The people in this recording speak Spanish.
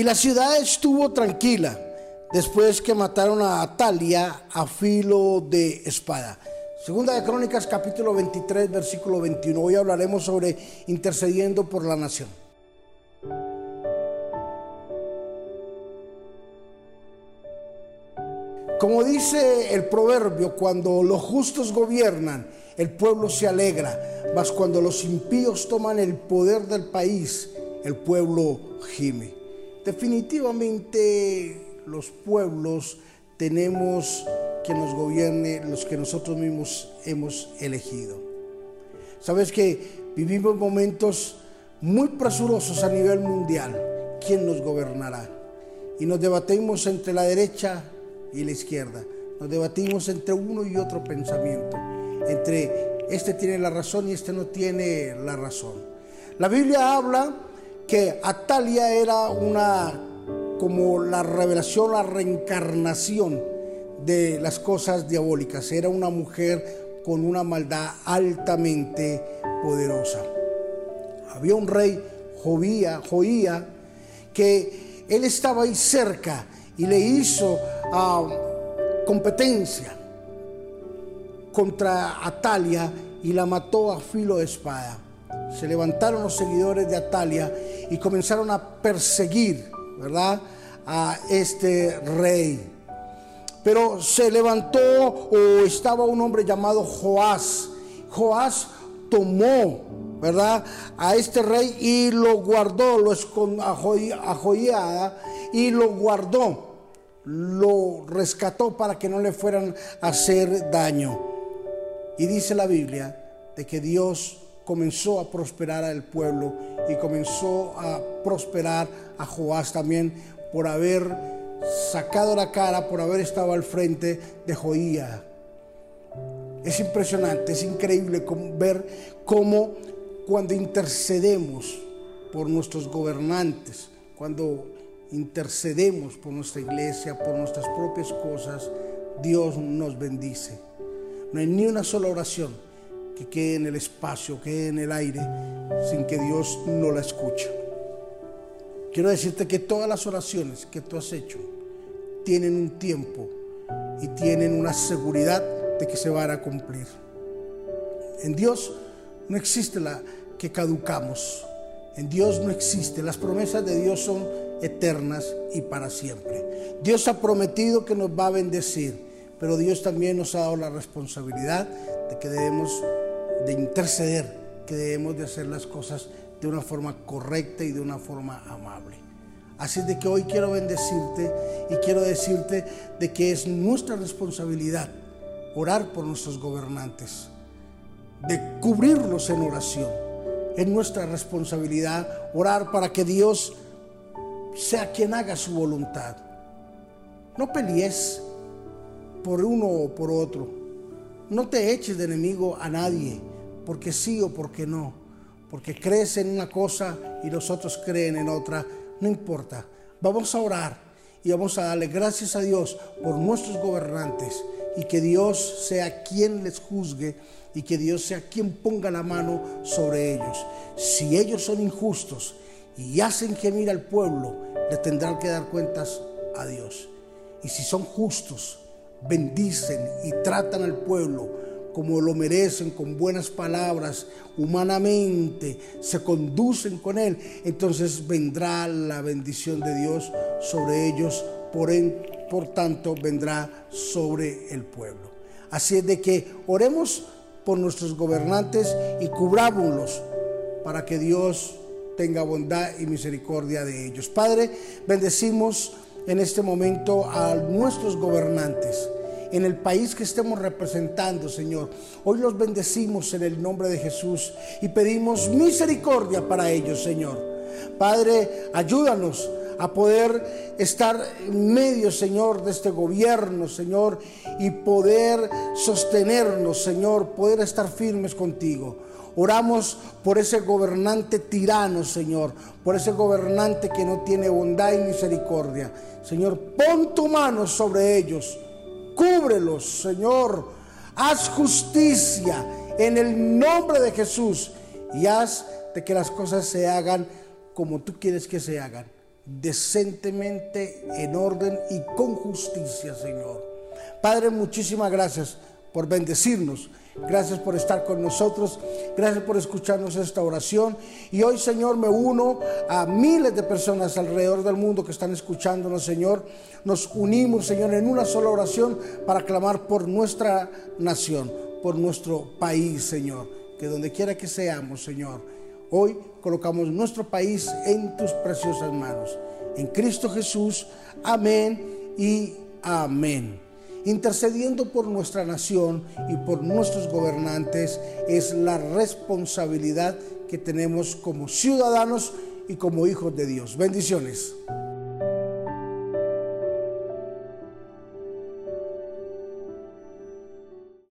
Y la ciudad estuvo tranquila después que mataron a Atalia a filo de espada. Segunda de Crónicas capítulo 23 versículo 21. Hoy hablaremos sobre intercediendo por la nación. Como dice el proverbio, cuando los justos gobiernan, el pueblo se alegra, mas cuando los impíos toman el poder del país, el pueblo gime. Definitivamente los pueblos tenemos que nos gobierne los que nosotros mismos hemos elegido. Sabes que vivimos momentos muy presurosos a nivel mundial. ¿Quién nos gobernará? Y nos debatimos entre la derecha y la izquierda. Nos debatimos entre uno y otro pensamiento, entre este tiene la razón y este no tiene la razón. La Biblia habla que Atalia era una como la revelación, la reencarnación de las cosas diabólicas. Era una mujer con una maldad altamente poderosa. Había un rey, Joía, Joía, que él estaba ahí cerca y le hizo ah, competencia contra Atalia y la mató a filo de espada. Se levantaron los seguidores de Atalia y comenzaron a perseguir, ¿verdad? A este rey. Pero se levantó o estaba un hombre llamado Joás. Joás tomó, ¿verdad? A este rey y lo guardó, lo escondió a Joía y lo guardó lo rescató para que no le fueran a hacer daño. Y dice la Biblia de que Dios comenzó a prosperar al pueblo y comenzó a prosperar a Joás también por haber sacado la cara, por haber estado al frente de Joía. Es impresionante, es increíble ver cómo cuando intercedemos por nuestros gobernantes, cuando intercedemos por nuestra iglesia, por nuestras propias cosas, Dios nos bendice. No hay ni una sola oración que quede en el espacio, quede en el aire, sin que Dios no la escuche. Quiero decirte que todas las oraciones que tú has hecho tienen un tiempo y tienen una seguridad de que se van a cumplir. En Dios no existe la que caducamos. En Dios no existe. Las promesas de Dios son eternas y para siempre. Dios ha prometido que nos va a bendecir, pero Dios también nos ha dado la responsabilidad de que debemos de interceder, que debemos de hacer las cosas de una forma correcta y de una forma amable. Así de que hoy quiero bendecirte y quiero decirte de que es nuestra responsabilidad orar por nuestros gobernantes, de cubrirlos en oración. Es nuestra responsabilidad orar para que Dios sea quien haga su voluntad. No pelees por uno o por otro. No te eches de enemigo a nadie, porque sí o porque no. Porque crees en una cosa y los otros creen en otra. No importa. Vamos a orar y vamos a darle gracias a Dios por nuestros gobernantes y que Dios sea quien les juzgue y que Dios sea quien ponga la mano sobre ellos. Si ellos son injustos, y hacen gemir al pueblo, le tendrán que dar cuentas a Dios. Y si son justos, bendicen y tratan al pueblo como lo merecen, con buenas palabras, humanamente, se conducen con Él, entonces vendrá la bendición de Dios sobre ellos, por, tanto vendrá sobre el pueblo. Así es de que oremos por nuestros gobernantes y cubrámoslos para que Dios tenga bondad y misericordia de ellos. Padre, bendecimos en este momento a nuestros gobernantes en el país que estemos representando, Señor. Hoy los bendecimos en el nombre de Jesús y pedimos misericordia para ellos, Señor. Padre, ayúdanos a poder estar en medio, Señor, de este gobierno, Señor, y poder sostenernos, Señor, poder estar firmes contigo. Oramos por ese gobernante tirano, Señor, por ese gobernante que no tiene bondad y misericordia. Señor, pon tu mano sobre ellos, cúbrelos, Señor, haz justicia en el nombre de Jesús y haz de que las cosas se hagan como tú quieres que se hagan. decentemente, en orden y con justicia, Señor. Padre, muchísimas gracias por bendecirnos. Gracias por estar con nosotros. Gracias por escucharnos esta oración. Y hoy, Señor, me uno a miles de personas alrededor del mundo que están escuchándonos, Señor. Nos unimos, Señor, en una sola oración para clamar por nuestra nación, por nuestro país, Señor. Que donde quiera que seamos, Señor, hoy colocamos nuestro país en tus preciosas manos. En Cristo Jesús. Amén y amén intercediendo por nuestra nación y por nuestros gobernantes es la responsabilidad que tenemos como ciudadanos y como hijos de Dios. Bendiciones.